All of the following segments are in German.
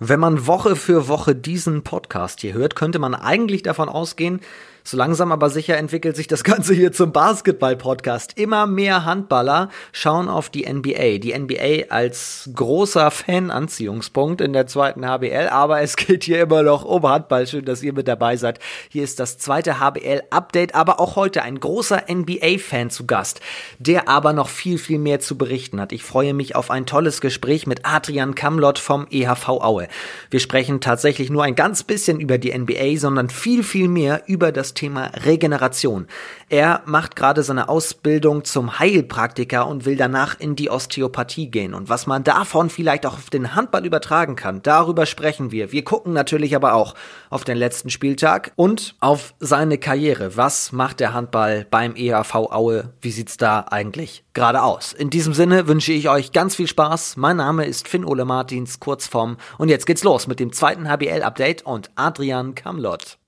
Wenn man Woche für Woche diesen Podcast hier hört, könnte man eigentlich davon ausgehen, so langsam aber sicher entwickelt sich das Ganze hier zum Basketball-Podcast. Immer mehr Handballer schauen auf die NBA. Die NBA als großer Fan-Anziehungspunkt in der zweiten HBL, aber es geht hier immer noch um Handball. Schön, dass ihr mit dabei seid. Hier ist das zweite HBL-Update, aber auch heute ein großer NBA-Fan zu Gast, der aber noch viel, viel mehr zu berichten hat. Ich freue mich auf ein tolles Gespräch mit Adrian Kamlott vom EHV Aue. Wir sprechen tatsächlich nur ein ganz bisschen über die NBA, sondern viel, viel mehr über das Thema Regeneration. Er macht gerade seine Ausbildung zum Heilpraktiker und will danach in die Osteopathie gehen. Und was man davon vielleicht auch auf den Handball übertragen kann, darüber sprechen wir. Wir gucken natürlich aber auch auf den letzten Spieltag und auf seine Karriere. Was macht der Handball beim EAV Aue? Wie sieht's da eigentlich gerade aus? In diesem Sinne wünsche ich euch ganz viel Spaß. Mein Name ist Finn Ole Martins, Kurzform. Und jetzt geht's los mit dem zweiten HBL-Update und Adrian Kamlott.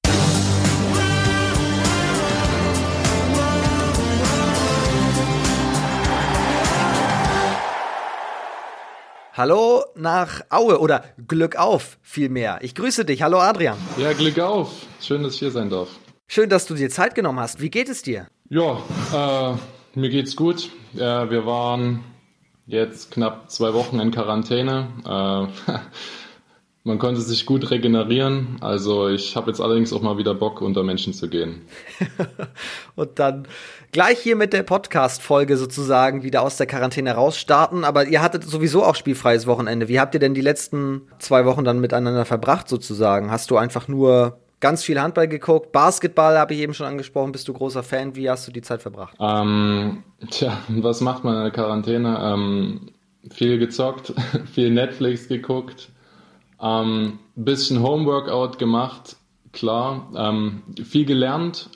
Hallo nach Aue oder Glück auf vielmehr. Ich grüße dich. Hallo Adrian. Ja, Glück auf. Schön, dass ich hier sein darf. Schön, dass du dir Zeit genommen hast. Wie geht es dir? Ja, äh, mir geht's gut. Äh, wir waren jetzt knapp zwei Wochen in Quarantäne. Äh, man konnte sich gut regenerieren. Also ich habe jetzt allerdings auch mal wieder Bock, unter Menschen zu gehen. Und dann gleich hier mit der Podcast-Folge sozusagen wieder aus der Quarantäne rausstarten. Aber ihr hattet sowieso auch spielfreies Wochenende. Wie habt ihr denn die letzten zwei Wochen dann miteinander verbracht sozusagen? Hast du einfach nur ganz viel Handball geguckt? Basketball habe ich eben schon angesprochen. Bist du großer Fan? Wie hast du die Zeit verbracht? Ähm, tja, was macht man in der Quarantäne? Ähm, viel gezockt, viel Netflix geguckt, ähm, bisschen Homeworkout gemacht, klar, ähm, viel gelernt,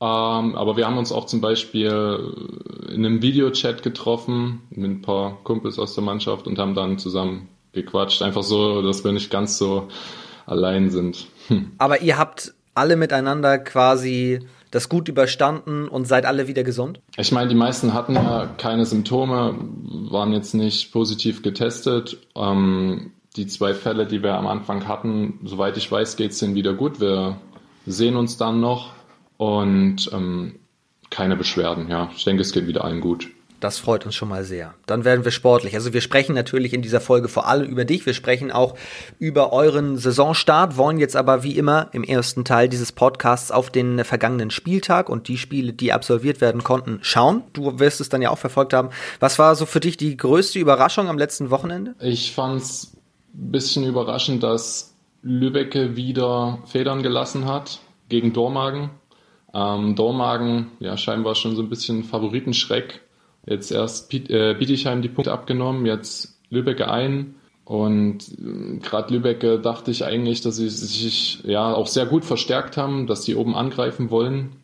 ähm, aber wir haben uns auch zum Beispiel in einem Videochat getroffen mit ein paar Kumpels aus der Mannschaft und haben dann zusammen gequatscht. Einfach so, dass wir nicht ganz so allein sind. Hm. Aber ihr habt alle miteinander quasi das gut überstanden und seid alle wieder gesund? Ich meine, die meisten hatten ja keine Symptome, waren jetzt nicht positiv getestet. Ähm, die zwei Fälle, die wir am Anfang hatten, soweit ich weiß, geht es denen wieder gut. Wir sehen uns dann noch und ähm, keine Beschwerden. Ja, ich denke, es geht wieder allen gut. Das freut uns schon mal sehr. Dann werden wir sportlich. Also wir sprechen natürlich in dieser Folge vor allem über dich. Wir sprechen auch über euren Saisonstart, wollen jetzt aber wie immer im ersten Teil dieses Podcasts auf den vergangenen Spieltag und die Spiele, die absolviert werden konnten, schauen. Du wirst es dann ja auch verfolgt haben. Was war so für dich die größte Überraschung am letzten Wochenende? Ich fand es bisschen überraschend, dass Lübecke wieder Federn gelassen hat gegen Dormagen. Ähm, Dormagen, ja, scheinbar schon so ein bisschen Favoritenschreck. Jetzt erst äh, Bietigheim die Punkte abgenommen, jetzt Lübecke ein. Und äh, gerade Lübecke dachte ich eigentlich, dass sie sich ja auch sehr gut verstärkt haben, dass sie oben angreifen wollen.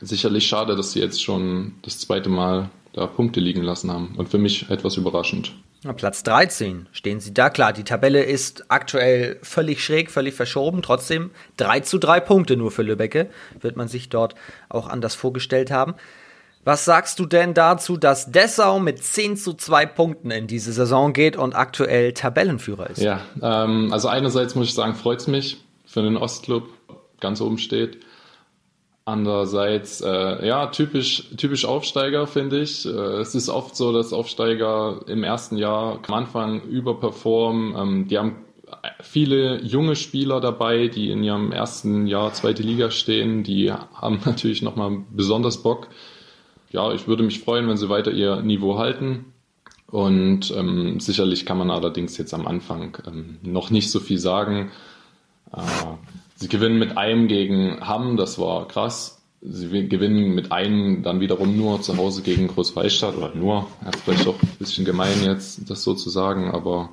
Sicherlich schade, dass sie jetzt schon das zweite Mal da Punkte liegen lassen haben. Und für mich etwas überraschend. Platz 13 stehen sie da. Klar, die Tabelle ist aktuell völlig schräg, völlig verschoben. Trotzdem 3 zu 3 Punkte nur für Lübecke. Wird man sich dort auch anders vorgestellt haben. Was sagst du denn dazu, dass Dessau mit 10 zu 2 Punkten in diese Saison geht und aktuell Tabellenführer ist? Ja, ähm, also einerseits muss ich sagen, freut es mich für den Ostclub, ganz oben steht. Andererseits, äh, ja, typisch, typisch Aufsteiger, finde ich. Äh, es ist oft so, dass Aufsteiger im ersten Jahr am Anfang überperformen. Ähm, die haben viele junge Spieler dabei, die in ihrem ersten Jahr zweite Liga stehen. Die haben natürlich nochmal besonders Bock. Ja, ich würde mich freuen, wenn sie weiter ihr Niveau halten. Und ähm, sicherlich kann man allerdings jetzt am Anfang ähm, noch nicht so viel sagen. Äh, Sie gewinnen mit einem gegen Hamm, das war krass. Sie gewinnen mit einem dann wiederum nur zu Hause gegen Großwallstadt oder nur. Ja, vielleicht auch ein bisschen gemein jetzt, das so zu sagen, aber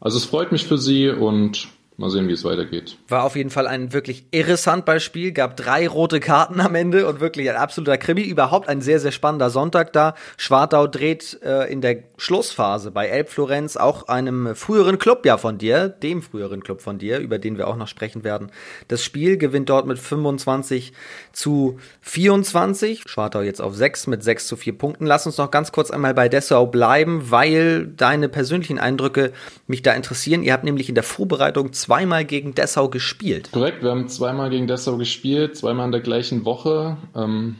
also es freut mich für sie und mal sehen, wie es weitergeht. War auf jeden Fall ein wirklich irres Handballspiel, gab drei rote Karten am Ende und wirklich ein absoluter Krimi. Überhaupt ein sehr, sehr spannender Sonntag da. Schwartau dreht äh, in der Schlussphase bei Elbflorenz, auch einem früheren Club ja von dir, dem früheren Club von dir, über den wir auch noch sprechen werden. Das Spiel gewinnt dort mit 25 zu 24. Schwartau jetzt auf 6 mit 6 zu 4 Punkten. Lass uns noch ganz kurz einmal bei Dessau bleiben, weil deine persönlichen Eindrücke mich da interessieren. Ihr habt nämlich in der Vorbereitung zweimal gegen Dessau gespielt. Korrekt, wir haben zweimal gegen Dessau gespielt, zweimal in der gleichen Woche. Ähm,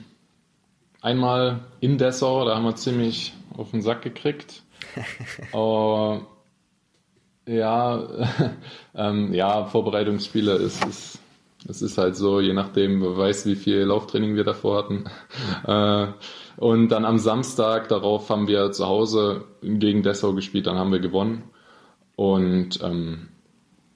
einmal in Dessau, da haben wir ziemlich auf den Sack gekriegt. Aber ja, ähm, ja, Vorbereitungsspiele ist, ist, es ist halt so, je nachdem, wer weiß, wie viel Lauftraining wir davor hatten. Äh, und dann am Samstag darauf haben wir zu Hause gegen Dessau gespielt, dann haben wir gewonnen. Und ähm,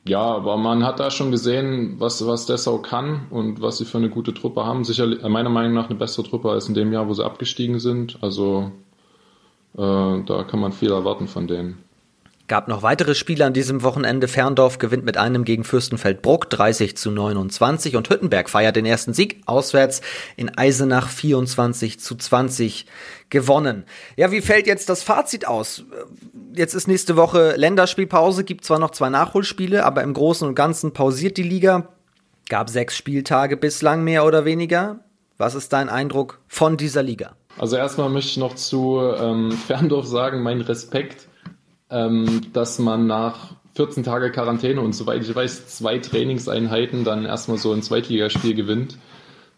ja, aber man hat da schon gesehen, was, was Dessau kann und was sie für eine gute Truppe haben. Sicherlich, äh, meiner Meinung nach, eine bessere Truppe als in dem Jahr, wo sie abgestiegen sind. Also äh, da kann man viel erwarten von denen. Gab noch weitere Spiele an diesem Wochenende. Ferndorf gewinnt mit einem gegen Fürstenfeldbruck 30 zu 29 und Hüttenberg feiert den ersten Sieg auswärts in Eisenach 24 zu 20 gewonnen. Ja, wie fällt jetzt das Fazit aus? Jetzt ist nächste Woche Länderspielpause, gibt zwar noch zwei Nachholspiele, aber im Großen und Ganzen pausiert die Liga. Gab sechs Spieltage bislang mehr oder weniger. Was ist dein Eindruck von dieser Liga? Also erstmal möchte ich noch zu ähm, Ferndorf sagen, mein Respekt ähm, dass man nach 14 Tage Quarantäne und soweit ich weiß, zwei Trainingseinheiten dann erstmal so ein Zweitligaspiel gewinnt.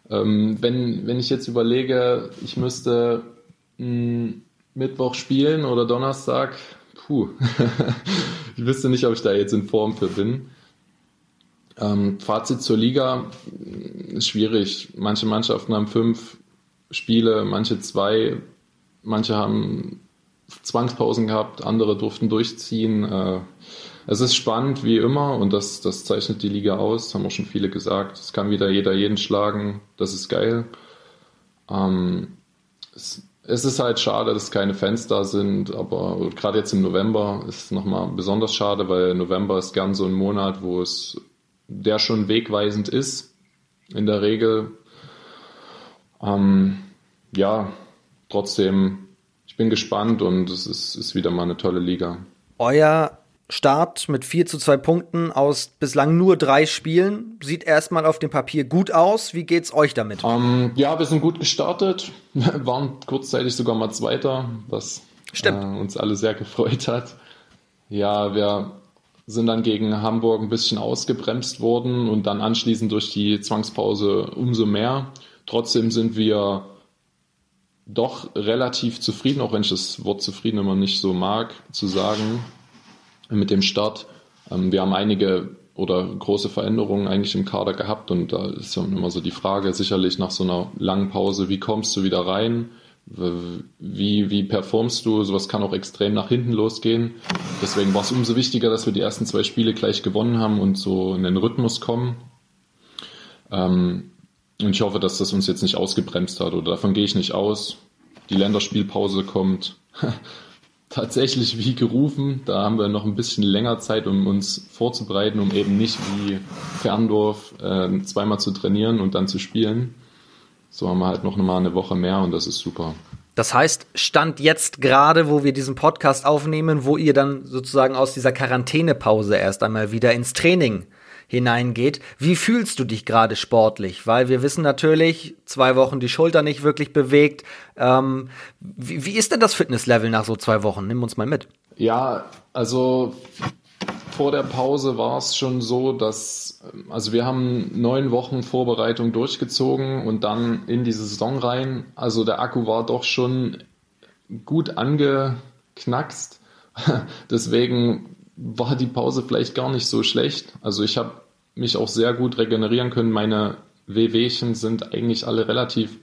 Ähm, wenn, wenn ich jetzt überlege, ich müsste mh, hm, Mittwoch spielen oder Donnerstag, puh, ich wüsste nicht, ob ich da jetzt in Form für bin. Ähm, Fazit zur Liga ist schwierig. Manche Mannschaften haben fünf Spiele, manche zwei, manche haben Zwangspausen gehabt, andere durften durchziehen. Äh, es ist spannend wie immer und das, das zeichnet die Liga aus, haben auch schon viele gesagt. Es kann wieder jeder jeden schlagen, das ist geil. Ähm, es, es, ist halt schade, dass keine Fans da sind, aber gerade jetzt im November ist es nochmal besonders schade, weil November ist gern so ein Monat, wo es der schon wegweisend ist, in der Regel. Ähm, ja, trotzdem ich bin gespannt und es ist, ist wieder mal eine tolle Liga. Euer Start mit 4 zu 2 Punkten aus bislang nur drei Spielen. Sieht erstmal auf dem Papier gut aus. Wie geht's euch damit? Um, ähm, ja, wir sind gut gestartet. Wir waren kurzzeitig sogar mal Zweiter, was äh, uns alle sehr gefreut hat. Ja, wir sind dann gegen Hamburg ein bisschen ausgebremst worden und dann anschließend durch die Zwangspause umso mehr. Trotzdem sind wir doch relativ zufrieden, auch wenn ich das Wort zufrieden immer nicht so mag, zu sagen, mit dem Start. Ähm, wir haben einige oder große Veränderungen eigentlich im Kader gehabt und da ist ja immer so die Frage, sicherlich nach so einer langen Pause, wie kommst du wieder rein? Wie, wie performst du? Sowas kann auch extrem nach hinten losgehen. Deswegen war es umso wichtiger, dass wir die ersten zwei Spiele gleich gewonnen haben und so in den Rhythmus kommen. Ähm, und ich hoffe, dass das uns jetzt nicht ausgebremst hat oder davon gehe ich nicht aus. Die Länderspielpause kommt tatsächlich wie gerufen. Da haben wir noch ein bisschen länger Zeit, um uns vorzubereiten, um eben nicht wie Ferndorf äh, zweimal zu trainieren und dann zu spielen. So haben wir halt noch mal eine Woche mehr und das ist super. Das heißt, Stand jetzt gerade, wo wir diesen Podcast aufnehmen, wo ihr dann sozusagen aus dieser Quarantänepause erst einmal wieder ins Training hineingeht. Wie fühlst du dich gerade sportlich? Weil wir wissen natürlich, zwei Wochen die Schulter nicht wirklich bewegt. Ähm, wie, wie ist denn das Fitnesslevel nach so zwei Wochen? Nimm uns mal mit. Ja, also vor der Pause war es schon so, dass, also wir haben neun Wochen Vorbereitung durchgezogen und dann in die Saison rein. Also der Akku war doch schon gut angeknackst. Deswegen war die Pause vielleicht gar nicht so schlecht. Also ich habe mich auch sehr gut regenerieren können. Meine Wehwehchen sind eigentlich alle relativ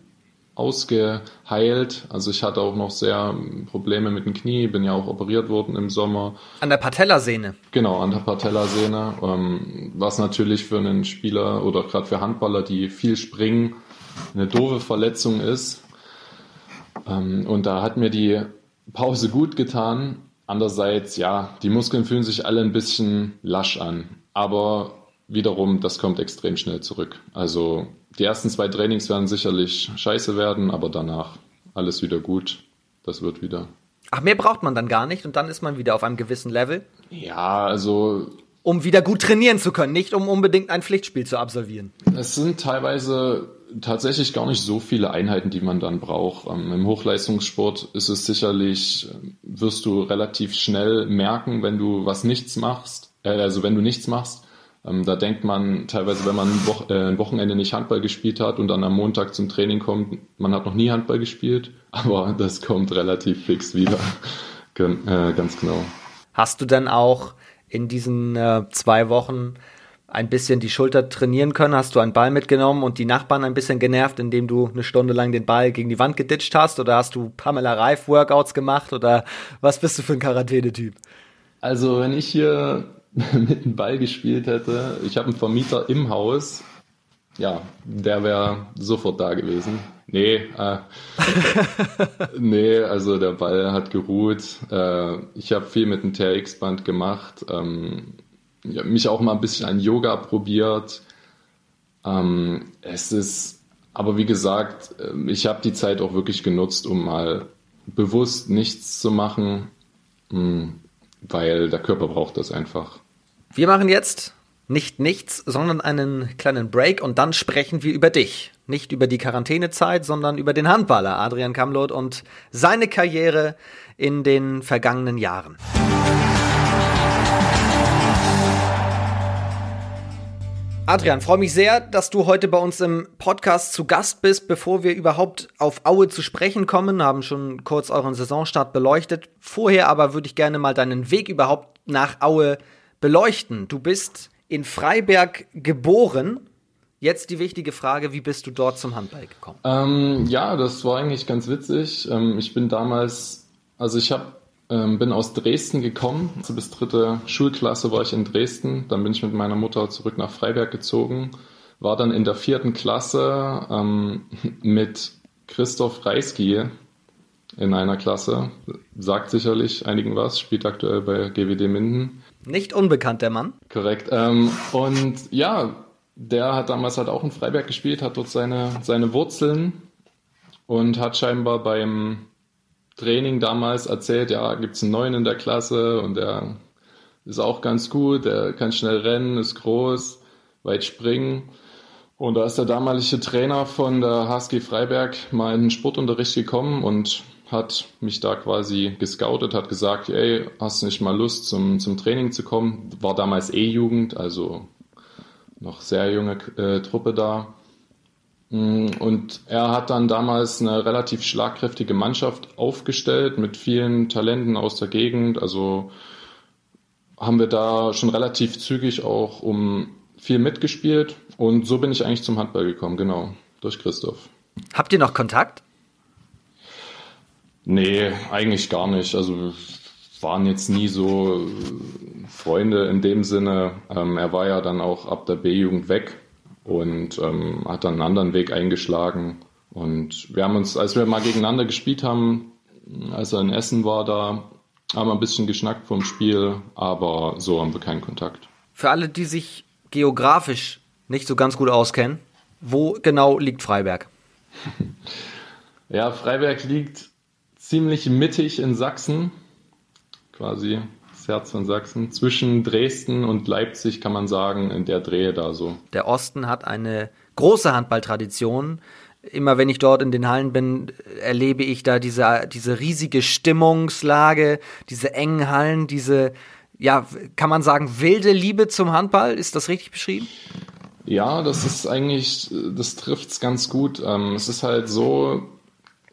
ausgeheilt. Also ich hatte auch noch sehr Probleme mit dem Knie, bin ja auch operiert worden im Sommer. An der Patellasehne. Genau, an der Patellasehne. Ähm, was natürlich für einen Spieler oder gerade für Handballer, die viel springen, eine doofe Verletzung ist. Ähm, und da hat mir die Pause gut getan. Andererseits, ja, die Muskeln fühlen sich alle ein bisschen lasch an. aber wiederum, das kommt extrem schnell zurück. Also die ersten zwei Trainings werden sicherlich scheiße werden, aber danach alles wieder gut. Das wird wieder. Ach, mehr braucht man dann gar nicht und dann ist man wieder auf einem gewissen Level? Ja, also. Um wieder gut trainieren zu können, nicht um unbedingt ein Pflichtspiel zu absolvieren. Es sind teilweise tatsächlich gar nicht so viele Einheiten, die man dann braucht. Ähm, Im Hochleistungssport ist es sicherlich, wirst du relativ schnell merken, wenn du was nichts machst, äh, also wenn du nichts machst. Ähm, da denkt man teilweise, wenn man äh, ein Wochenende nicht Handball gespielt hat und dann am Montag zum Training kommt, man hat noch nie Handball gespielt, aber das kommt relativ fix wieder. Äh, ganz genau. Hast du dann auch in diesen äh, zwei Wochen ein bisschen die Schulter trainieren können? Hast du einen Ball mitgenommen und die Nachbarn ein bisschen genervt, indem du eine Stunde lang den Ball gegen die Wand geditscht hast? Oder hast du Pamela Reif Workouts gemacht? Oder was bist du für ein Quarantänetyp? Also, wenn ich hier mit dem Ball gespielt hätte. Ich habe einen Vermieter im Haus. Ja, der wäre sofort da gewesen. Nee, äh, nee, also der Ball hat geruht. Äh, ich habe viel mit dem TRX-Band gemacht. Ähm, mich auch mal ein bisschen an Yoga probiert. Ähm, es ist, aber wie gesagt, ähm, ich habe die Zeit auch wirklich genutzt, um mal bewusst nichts zu machen. Hm weil der Körper braucht das einfach. Wir machen jetzt nicht nichts, sondern einen kleinen Break und dann sprechen wir über dich. Nicht über die Quarantänezeit, sondern über den Handballer Adrian Kamlot und seine Karriere in den vergangenen Jahren. Adrian, freue mich sehr, dass du heute bei uns im Podcast zu Gast bist. Bevor wir überhaupt auf Aue zu sprechen kommen, haben schon kurz euren Saisonstart beleuchtet. Vorher aber würde ich gerne mal deinen Weg überhaupt nach Aue beleuchten. Du bist in Freiberg geboren. Jetzt die wichtige Frage, wie bist du dort zum Handball gekommen? Ähm, ja, das war eigentlich ganz witzig. Ähm, ich bin damals, also ich habe ähm, bin aus Dresden gekommen. Also bis dritte Schulklasse war ich in Dresden. Dann bin ich mit meiner Mutter zurück nach Freiberg gezogen. War dann in der vierten Klasse ähm, mit Christoph Reisky in einer Klasse. Sagt sicherlich einigen was, spielt aktuell bei GWD Minden. Nicht unbekannt, der Mann. Korrekt. Ähm, und ja, der hat damals halt auch in Freiberg gespielt, hat dort seine, seine Wurzeln und hat scheinbar beim Training damals erzählt, ja, gibt es einen neuen in der Klasse und der ist auch ganz gut, der kann schnell rennen, ist groß, weit springen. Und da ist der damalige Trainer von der HSG Freiberg mal in den Sportunterricht gekommen und hat mich da quasi gescoutet, hat gesagt, ey, hast du nicht mal Lust zum, zum Training zu kommen? War damals E-Jugend, also noch sehr junge äh, Truppe da. Mm, und er hat dann damals eine relativ schlagkräftige Mannschaft aufgestellt mit vielen Talenten aus der Gegend. Also haben wir da schon relativ zügig auch um viel mitgespielt. Und so bin ich eigentlich zum Handball gekommen, genau, durch Christoph. Habt ihr noch Kontakt? Nee, eigentlich gar nicht. Also waren jetzt nie so Freunde in dem Sinne. Ähm, er war ja dann auch ab der B-Jugend weg und ähm, hat dann einen anderen Weg eingeschlagen. Und wir haben uns, als wir mal gegeneinander gespielt haben, als er in Essen war, da haben wir ein bisschen geschnackt vom Spiel, aber so haben wir keinen Kontakt. Für alle, die sich geografisch nicht so ganz gut auskennen, wo genau liegt Freiberg? ja, Freiberg liegt ziemlich mittig in Sachsen, quasi Herz von Sachsen. Zwischen Dresden und Leipzig kann man sagen, in der Drehe da so. Der Osten hat eine große Handballtradition. Immer wenn ich dort in den Hallen bin, erlebe ich da diese, diese riesige Stimmungslage, diese engen Hallen, diese, ja, kann man sagen, wilde Liebe zum Handball. Ist das richtig beschrieben? Ja, das ist eigentlich, das trifft es ganz gut. Ähm, es ist halt so,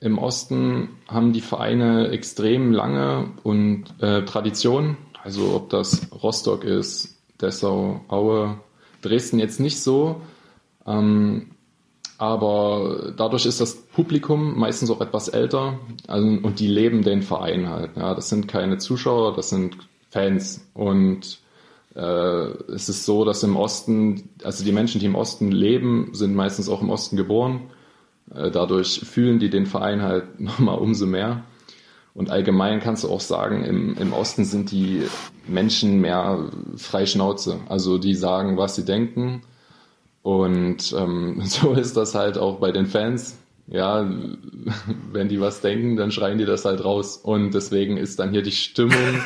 im Osten haben die Vereine extrem lange und äh, Tradition. Also ob das Rostock ist, Dessau, Aue, Dresden jetzt nicht so. Ähm, aber dadurch ist das Publikum meistens auch etwas älter also, und die leben den Verein halt. Ja, das sind keine Zuschauer, das sind Fans. Und äh, es ist so, dass im Osten, also die Menschen, die im Osten leben, sind meistens auch im Osten geboren. Äh, dadurch fühlen die den Verein halt nochmal umso mehr. Und allgemein kannst du auch sagen, im, im Osten sind die Menschen mehr Freischnauze. Also die sagen, was sie denken. Und ähm, so ist das halt auch bei den Fans. Ja, wenn die was denken, dann schreien die das halt raus. Und deswegen ist dann hier die Stimmung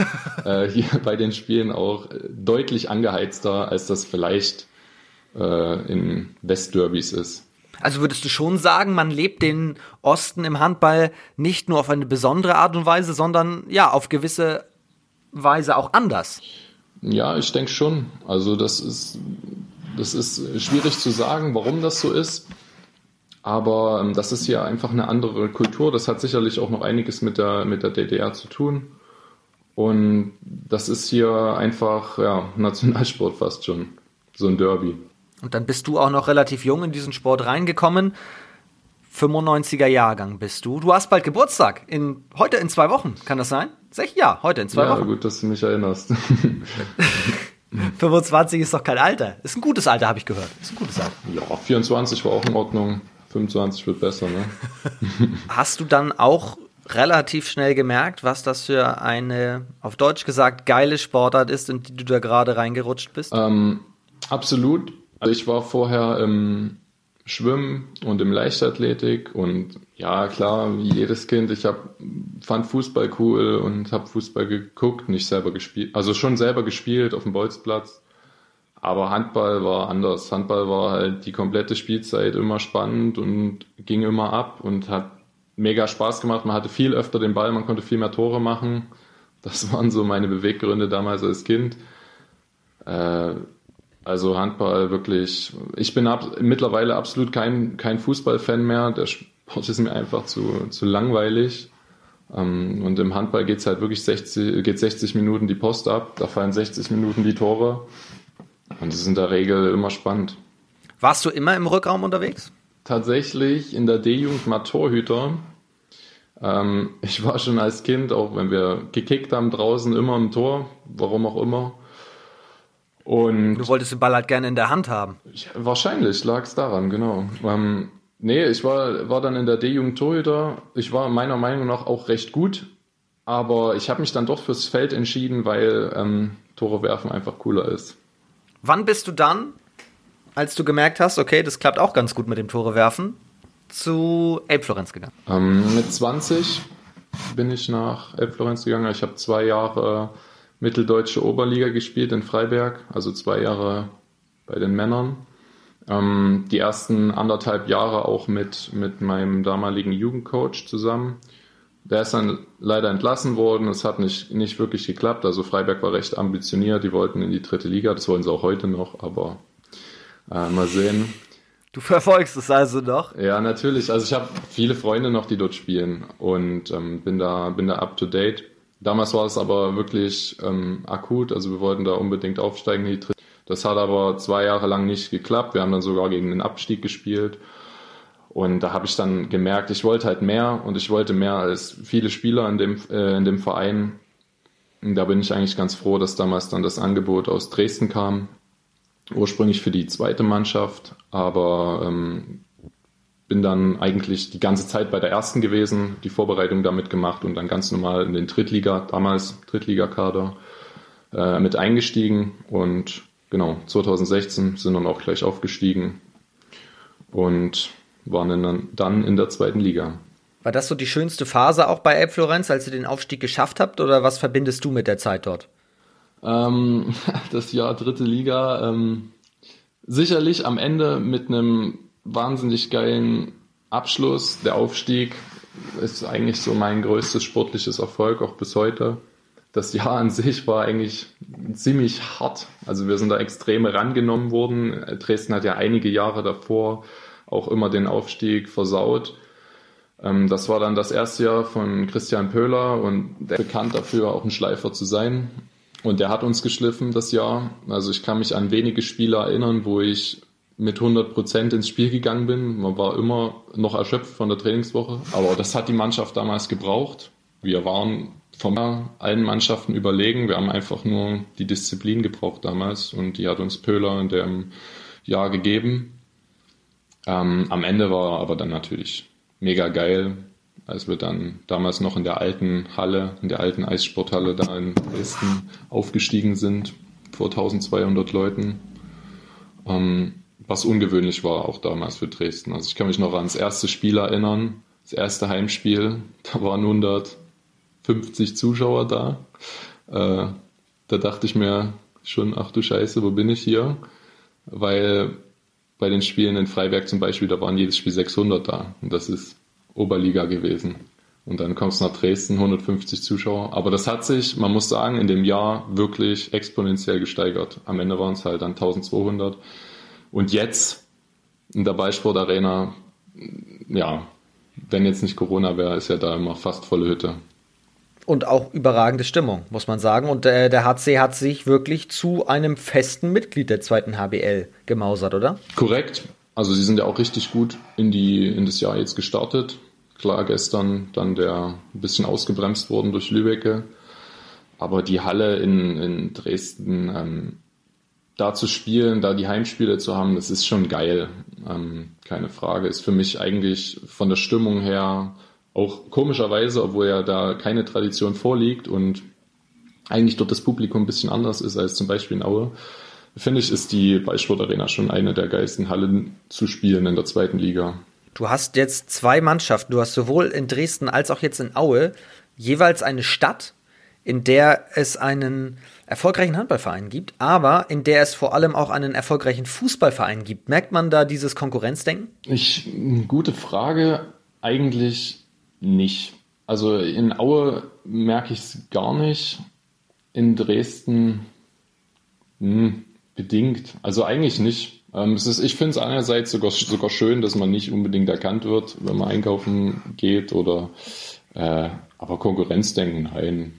äh, hier bei den Spielen auch deutlich angeheizter, als das vielleicht äh, in Westderbys ist. Also würdest du schon sagen, man lebt den Osten im Handball nicht nur auf eine besondere Art und Weise, sondern ja, auf gewisse Weise auch anders? Ja, ich denke schon. Also das ist, das ist schwierig zu sagen, warum das so ist. Aber ähm, das ist ja einfach eine andere Kultur. Das hat sicherlich auch noch einiges mit der, mit der DDR zu tun. Und das ist hier einfach ja, Nationalsport fast schon. So ein Derby. Und dann bist du auch noch relativ jung in diesen Sport reingekommen. 95er Jahrgang bist du. Du hast bald Geburtstag. In, heute in zwei Wochen, kann das sein? Sech, ja, heute in zwei ja, Wochen. Ja, gut, dass du mich erinnerst. 25 ist doch kein Alter. Ist ein gutes Alter, habe ich gehört. Ist ein gutes Alter. Ja, 24 war auch in Ordnung. 25 wird besser, ne? Hast du dann auch relativ schnell gemerkt, was das für eine, auf Deutsch gesagt, geile Sportart ist, in die du da gerade reingerutscht bist? Ähm, absolut. Also ich war vorher im Schwimmen und im Leichtathletik und ja, klar, wie jedes Kind, ich hab, fand Fußball cool und habe Fußball geguckt, nicht selber gespielt, also schon selber gespielt auf dem Bolzplatz. Aber Handball war anders. Handball war halt die komplette Spielzeit immer spannend und ging immer ab und hat mega Spaß gemacht. Man hatte viel öfter den Ball, man konnte viel mehr Tore machen. Das waren so meine Beweggründe damals als Kind. Äh, also Handball wirklich, ich bin ab, mittlerweile absolut kein, kein Fußballfan mehr. Der Sport ist mir einfach zu, zu langweilig. Ähm, und im Handball geht es halt wirklich 60, geht 60 Minuten die Post ab, da fallen 60 Minuten die Tore. Und das ist in der Regel immer spannend. Warst du immer im Rückraum unterwegs? Tatsächlich in der D-Jugend mal Torhüter. Ähm, ich war schon als Kind, auch wenn wir gekickt haben draußen, immer im Tor, warum auch immer. Und du wolltest den Ball halt gerne in der Hand haben. Ja, wahrscheinlich lag es daran, genau. Ähm, nee, ich war, war dann in der D-Jugend Torhüter. Ich war meiner Meinung nach auch recht gut, aber ich habe mich dann doch fürs Feld entschieden, weil ähm, Tore werfen einfach cooler ist. Wann bist du dann, als du gemerkt hast, okay, das klappt auch ganz gut mit dem Tore werfen, zu Elbflorenz gegangen? Ähm, mit 20 bin ich nach Elbflorenz gegangen. Ich habe zwei Jahre mitteldeutsche Oberliga gespielt in Freiberg, also zwei Jahre bei den Männern. Ähm, die ersten anderthalb Jahre auch mit, mit meinem damaligen Jugendcoach zusammen. Der ist dann leider entlassen worden. Es hat nicht, nicht wirklich geklappt. Also Freiberg war recht ambitioniert. Die wollten in die dritte Liga. Das wollen sie auch heute noch. Aber äh, mal sehen. Du verfolgst es also noch? Ja, natürlich. Also ich habe viele Freunde noch, die dort spielen und ähm, bin da bin da up to date. Damals war es aber wirklich ähm, akut, also wir wollten da unbedingt aufsteigen. Das hat aber zwei Jahre lang nicht geklappt. Wir haben dann sogar gegen den Abstieg gespielt. Und da habe ich dann gemerkt, ich wollte halt mehr und ich wollte mehr als viele Spieler in dem, äh, in dem Verein. Und da bin ich eigentlich ganz froh, dass damals dann das Angebot aus Dresden kam. Ursprünglich für die zweite Mannschaft, aber ähm, bin dann eigentlich die ganze Zeit bei der ersten gewesen, die Vorbereitung damit gemacht und dann ganz normal in den Drittliga, damals Drittligakader, äh, mit eingestiegen und genau, 2016 sind dann auch gleich aufgestiegen und waren dann, in der zweiten Liga. War das so die schönste Phase auch bei Elb Florenz, als ihr den Aufstieg geschafft habt oder was verbindest du mit der Zeit dort? Ähm, das Jahr dritte Liga, ähm, sicherlich am Ende mit einem wahnsinnig geilen Abschluss. Der Aufstieg ist eigentlich so mein größtes sportliches Erfolg, auch bis heute. Das Jahr an sich war eigentlich ziemlich hart. Also wir sind da extrem rangenommen worden. Dresden hat ja einige Jahre davor auch immer den Aufstieg versaut. Ähm, das war dann das erste Jahr von Christian Pöhler und der bekannt dafür, auch ein Schleifer zu sein. Und der hat uns geschliffen das Jahr. Also ich kann mich an wenige Spiele erinnern, wo ich mit 100 Prozent ins Spiel gegangen bin. Man war immer noch erschöpft von der Trainingswoche. Aber das hat die Mannschaft damals gebraucht. Wir waren von allen Mannschaften überlegen. Wir haben einfach nur die Disziplin gebraucht damals und die hat uns Pöhler in dem Jahr gegeben. Ähm, am Ende war aber dann natürlich mega geil als wir dann damals noch in der alten Halle, in der alten Eissporthalle da in Dresden aufgestiegen sind, vor 1200 Leuten. Ähm, was ungewöhnlich war auch damals für Dresden. Also ich kann mich noch ans erste Spiel erinnern, das erste Heimspiel, da waren 150 Zuschauer da. Äh, da dachte ich mir schon, ach du Scheiße, wo bin ich hier? Weil bei den Spielen in Freiberg zum Beispiel, da waren jedes Spiel 600 da. Und das ist Oberliga gewesen. Und dann kommst du nach Dresden, 150 Zuschauer. Aber das hat sich, man muss sagen, in dem Jahr wirklich exponentiell gesteigert. Am Ende waren es halt dann 1200. Und jetzt in der Ballsport Arena, ja, wenn jetzt nicht Corona wäre, ist ja da immer fast volle Hütte. Und auch überragende Stimmung, muss man sagen. Und äh, der HC hat sich wirklich zu einem festen Mitglied der zweiten HBL gemausert, oder? Korrekt. Also sie sind ja auch richtig gut in, die, in das Jahr jetzt gestartet. Klar, gestern dann der ein bisschen ausgebremst worden durch Lübecke. Aber die Halle in, in Dresden, ähm, da zu spielen, da die Heimspiele zu haben, das ist schon geil. Ähm, keine Frage. Ist für mich eigentlich von der Stimmung her auch komischerweise, obwohl ja da keine Tradition vorliegt und eigentlich dort das Publikum ein bisschen anders ist als zum Beispiel in Aue, finde ich, ist die Arena schon eine der geilsten Hallen zu spielen in der zweiten Liga. Du hast jetzt zwei Mannschaften. Du hast sowohl in Dresden als auch jetzt in Aue jeweils eine Stadt, in der es einen erfolgreichen Handballverein gibt, aber in der es vor allem auch einen erfolgreichen Fußballverein gibt. Merkt man da dieses Konkurrenzdenken? Ich, gute Frage. Eigentlich nicht. Also in Aue merke ich es gar nicht. In Dresden mh, hm, bedingt. Also eigentlich nicht. Ähm, ist, ich finde es einerseits sogar, sogar schön, dass man nicht unbedingt erkannt wird, wenn man einkaufen geht oder äh, aber Konkurrenzdenken, nein.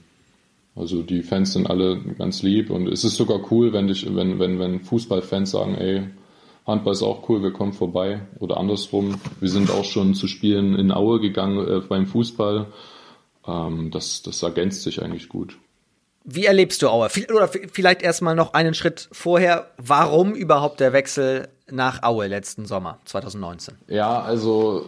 Also die Fans sind alle ganz lieb und es ist sogar cool, wenn, dich, wenn, wenn, wenn Fußballfans sagen, ey, Handball ist auch cool, wir kommen vorbei. Oder andersrum, wir sind auch schon zu Spielen in Aue gegangen äh, beim Fußball. Ähm, das, das ergänzt sich eigentlich gut. Wie erlebst du Aue? Oder vielleicht erstmal noch einen Schritt vorher. Warum überhaupt der Wechsel nach Aue letzten Sommer 2019? Ja, also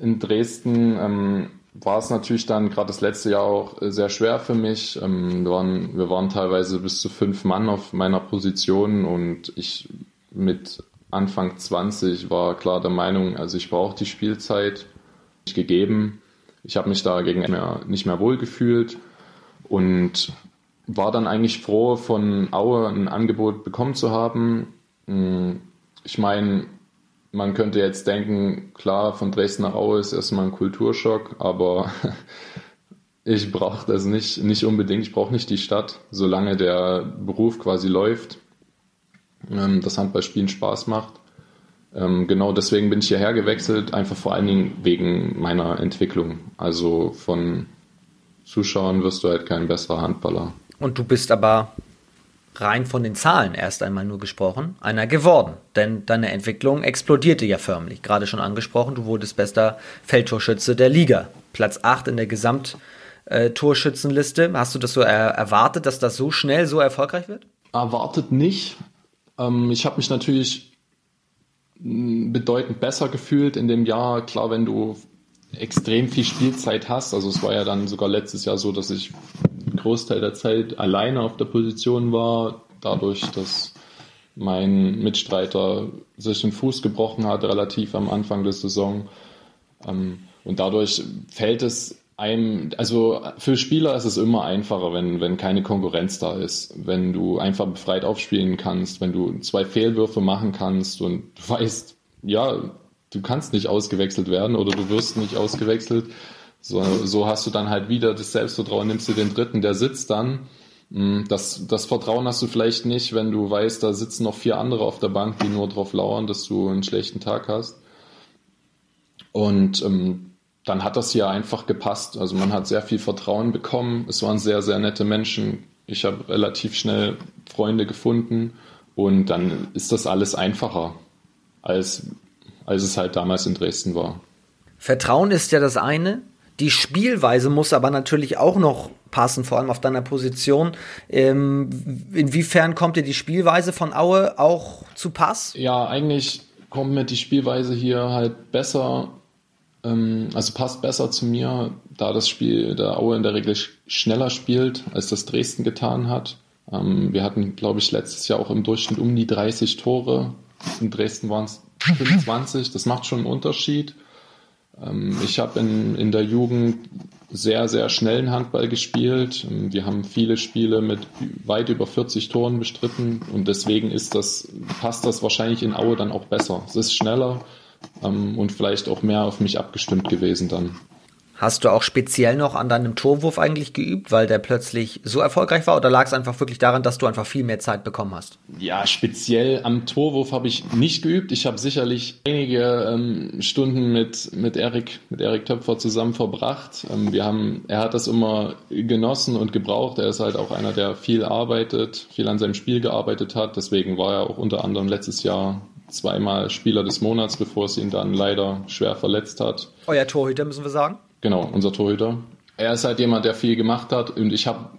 in Dresden ähm, war es natürlich dann gerade das letzte Jahr auch äh, sehr schwer für mich. Ähm, wir, waren, wir waren teilweise bis zu fünf Mann auf meiner Position und ich mit Anfang 20 war klar der Meinung, also ich brauche die Spielzeit nicht gegeben. Ich habe mich da gegen mehr, nicht mehr wohl gefühlt und war dann eigentlich froh, von Aue ein Angebot bekommen zu haben. Hm, ich meine, man könnte jetzt denken, klar, von Dresden nach Aue ist erstmal ein Kulturschock, aber ich brauche das nicht, nicht unbedingt. Ich brauche nicht die Stadt, solange der Beruf quasi läuft, ähm, das Handballspielen Spaß macht. Ähm, genau deswegen bin ich hierher gewechselt, einfach vor allen Dingen wegen meiner Entwicklung. Also von Zuschauern wirst du halt kein besserer Handballer. Und du bist aber rein von den Zahlen erst einmal nur gesprochen, einer geworden. Denn deine Entwicklung explodierte ja förmlich. Gerade schon angesprochen, du wurdest bester Feldtorschütze der Liga. Platz 8 in der Gesamttorschützenliste. Hast du das so erwartet, dass das so schnell so erfolgreich wird? Erwartet nicht. Ähm, ich habe mich natürlich mm, bedeutend besser gefühlt in dem Jahr. Klar, wenn du extrem viel Spielzeit hast, also es war ja dann sogar letztes Jahr so, dass ich Großteil der Zeit alleine auf der Position war, dadurch, dass mein Mitstreiter sich den Fuß gebrochen hat, relativ am Anfang der Saison. Ähm, und dadurch fällt es einem, also für Spieler ist es immer einfacher, wenn, wenn keine Konkurrenz da ist, wenn du einfach befreit aufspielen kannst, wenn du zwei Fehlwürfe machen kannst und du weißt, ja, du kannst nicht ausgewechselt werden oder du wirst nicht ausgewechselt so, so hast du dann halt wieder das Selbstvertrauen, nimmst du den dritten, der sitzt dann. Mm, das, das Vertrauen hast du vielleicht nicht, wenn du weißt, da sitzen noch vier andere auf der Bank, die nur darauf lauern, dass du einen schlechten Tag hast. Und ähm, dann hat das hier einfach gepasst. Also man hat sehr viel Vertrauen bekommen. Es waren sehr, sehr nette Menschen. Ich habe relativ schnell Freunde gefunden und dann ist das alles einfacher, als, als es halt damals in Dresden war. Vertrauen ist ja das eine. Die Spielweise muss aber natürlich auch noch passen, vor allem auf deiner Position. Ähm, inwiefern kommt dir die Spielweise von Aue auch zu Pass? Ja, eigentlich kommt mir die Spielweise hier halt besser Ähm, also passt besser zu mir, da das Spiel der Aue in der Regel schneller spielt, als das Dresden getan hat. Ähm, wir hatten, glaube ich, letztes Jahr auch im Durchschnitt um die 30 Tore. In Dresden waren es 25. Das macht schon einen Unterschied. Ähm, ich habe in, in der Jugend sehr, sehr schnellen Handball gespielt. Wir haben viele Spiele mit weit über 40 Toren bestritten und deswegen ist das, passt das wahrscheinlich in Aue dann auch besser. Es ist schneller ähm, und vielleicht auch mehr auf mich abgestimmt gewesen dann. Hast du auch speziell noch an deinem Torwurf eigentlich geübt, weil der plötzlich so erfolgreich war oder lag es einfach wirklich daran, dass du einfach viel mehr Zeit bekommen hast? Ja, speziell am Torwurf habe ich nicht geübt. Ich habe sicherlich einige ähm, Stunden mit, mit Erik, mit Erik Töpfer zusammen verbracht. Ähm, wir haben, er hat das immer genossen und gebraucht. Er ist halt auch einer, der viel arbeitet, viel an seinem Spiel gearbeitet hat. Deswegen war er auch unter anderem letztes Jahr zweimal Spieler des Monats, bevor es ihn dann leider schwer verletzt hat. Euer Torhüter, müssen wir sagen? Genau, unser Torhüter. Er ist halt jemand, der viel gemacht hat und ich habe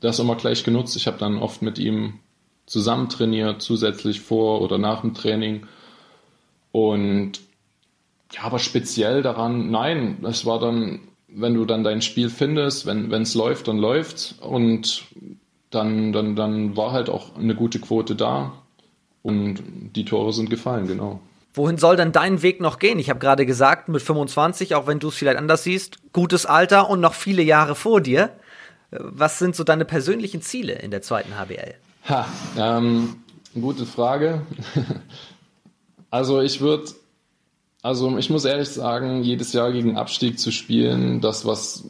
das immer gleich genutzt. Ich habe dann oft mit ihm zusammen trainiert, zusätzlich vor oder nach dem Training. Und ja, aber speziell daran, nein, es war dann, wenn du dann dein Spiel findest, wenn es läuft, dann läuft und dann, dann, dann war halt auch eine gute Quote da und die Tore sind gefallen, genau. Wohin soll denn dein Weg noch gehen? Ich habe gerade gesagt, mit 25, auch wenn du es vielleicht anders siehst, gutes Alter und noch viele Jahre vor dir. Was sind so deine persönlichen Ziele in der zweiten HBL? Ha, ähm, gute Frage. also ich würde, also ich muss ehrlich sagen, jedes Jahr gegen Abstieg zu spielen, das was,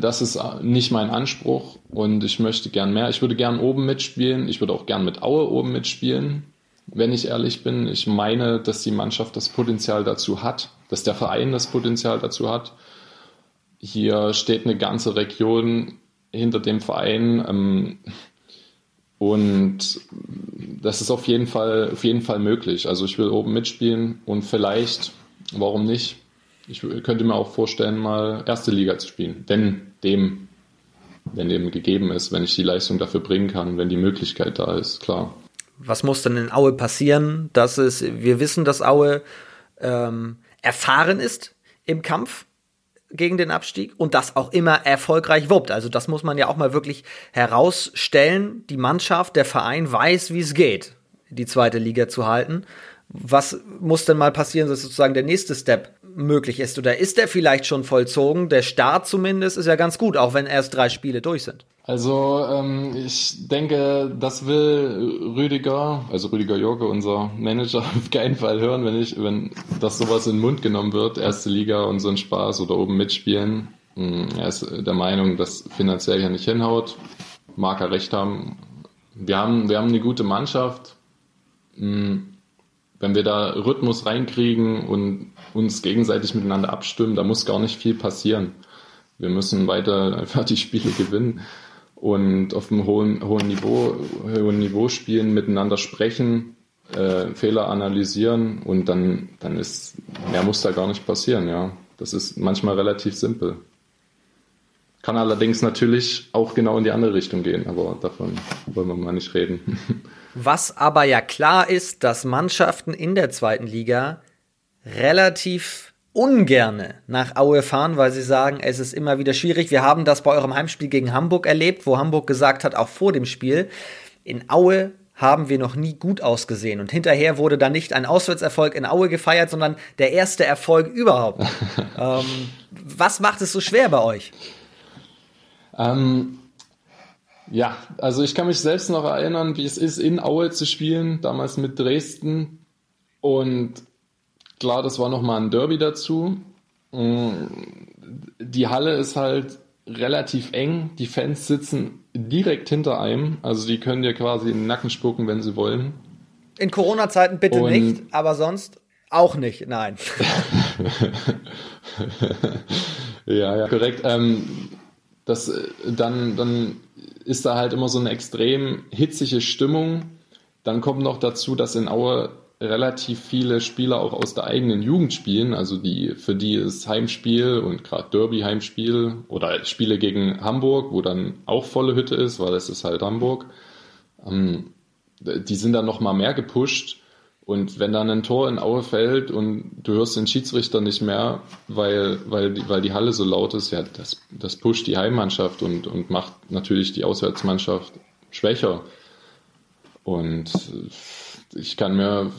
das ist nicht mein Anspruch und ich möchte gern mehr. Ich würde gern oben mitspielen. Ich würde auch gern mit Aue oben mitspielen wenn ich ehrlich bin. Ich meine, dass die Mannschaft das Potenzial dazu hat, dass der Verein das Potenzial dazu hat. Hier steht eine ganze Region hinter dem Verein. Ähm, und das ist auf jeden Fall, auf jeden Fall möglich. Also ich will oben mitspielen und vielleicht, warum nicht? Ich könnte mir auch vorstellen, mal erste Liga zu spielen, wenn dem, wenn dem gegeben ist, wenn ich die Leistung dafür bringen kann, wenn die Möglichkeit da ist, klar was muss denn in Aue passieren, dass es, wir wissen, dass Aue ähm, erfahren ist im Kampf gegen den Abstieg und das auch immer erfolgreich wuppt. Also das muss man ja auch mal wirklich herausstellen. Die Mannschaft, der Verein weiß, wie es geht, die zweite Liga zu halten. Was muss denn mal passieren, dass sozusagen der nächste Step möglich ist? Oder ist der vielleicht schon vollzogen? Der Start zumindest ist ja ganz gut, auch wenn erst drei Spiele durch sind. Also ähm, ich denke, das will Rüdiger, also Rüdiger Jorge, unser Manager, auf keinen Fall hören, wenn ich, wenn das sowas in den Mund genommen wird, erste Liga und so ein Spaß oder oben mitspielen. Hm, er ist der Meinung, dass finanziell ja nicht hinhaut. Mag er recht haben. Wir haben, wir haben eine gute Mannschaft. Hm, wenn wir da Rhythmus reinkriegen und uns gegenseitig miteinander abstimmen, da muss gar nicht viel passieren. Wir müssen weiter einfach die Spiele gewinnen und auf einem hohen, hohen, Niveau, hohen Niveau spielen, miteinander sprechen, äh, Fehler analysieren und dann, dann ist, mehr muss da gar nicht passieren, ja. Das ist manchmal relativ simpel. Kann allerdings natürlich auch genau in die andere Richtung gehen, aber davon wollen wir mal nicht reden. Was aber ja klar ist, dass Mannschaften in der zweiten Liga relativ ungerne nach Aue fahren, weil sie sagen, es ist immer wieder schwierig. Wir haben das bei eurem Heimspiel gegen Hamburg erlebt, wo Hamburg gesagt hat, auch vor dem Spiel, in Aue haben wir noch nie gut ausgesehen. Und hinterher wurde dann nicht ein Auswärtserfolg in Aue gefeiert, sondern der erste Erfolg überhaupt. ähm, was macht es so schwer bei euch? Ähm, ja, also ich kann mich selbst noch erinnern, wie es ist, in Aue zu spielen, damals mit Dresden. Und Klar, das war nochmal ein Derby dazu. Mm, die Halle ist halt relativ eng. Die Fans sitzen direkt hinter einem. Also die können dir quasi in den Nacken spucken, wenn sie wollen. In Corona-Zeiten bitte Und nicht, aber sonst auch nicht, nein. ja, ja, korrekt. Ähm, das, äh, dann, dann ist da halt immer so eine extrem hitzige Stimmung. Dann kommt noch dazu, dass in Aue relativ viele Spieler auch aus der eigenen Jugend spielen, also die, für die ist Heimspiel und gerade Derby-Heimspiel oder Spiele gegen Hamburg, wo dann auch volle Hütte ist, weil es ist halt Hamburg. Ähm, die sind dann nochmal mehr gepusht Und wenn dann ein Tor in Aue fällt und du hörst den Schiedsrichter nicht mehr, weil, weil, die, weil die Halle so laut ist, ja, das, das pusht die Heimmannschaft und, und macht natürlich die Auswärtsmannschaft schwächer. Und ich kann mir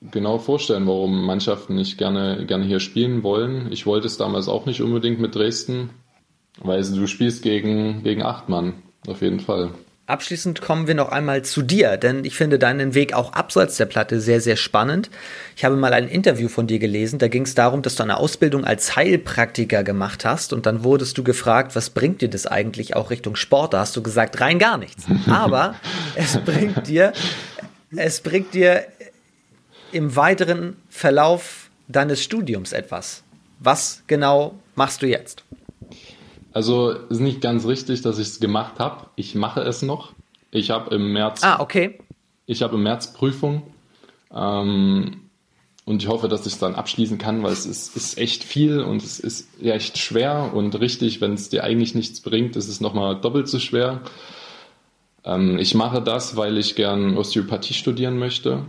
genau vorstellen, warum Mannschaften nicht gerne, gerne hier spielen wollen. Ich wollte es damals auch nicht unbedingt mit Dresden, weil du spielst gegen, gegen acht Mann, auf jeden Fall. Abschließend kommen wir noch einmal zu dir, denn ich finde deinen Weg auch abseits der Platte sehr, sehr spannend. Ich habe mal ein Interview von dir gelesen, da ging es darum, dass du eine Ausbildung als Heilpraktiker gemacht hast und dann wurdest du gefragt, was bringt dir das eigentlich auch Richtung Sport? Da hast du gesagt, rein gar nichts. Aber es bringt dir, es bringt dir im weiteren Verlauf deines Studiums etwas. Was genau machst du jetzt? Also ist nicht ganz richtig, dass ich es gemacht habe. Ich mache es noch. Ich habe im März. Ah, okay. Ich habe im März Prüfung. Ähm, und ich hoffe, dass ich es dann abschließen kann, weil es ist, ist echt viel und es ist ja echt schwer und richtig, wenn es dir eigentlich nichts bringt, ist es nochmal doppelt so schwer. Ähm, ich mache das, weil ich gern Osteopathie studieren möchte.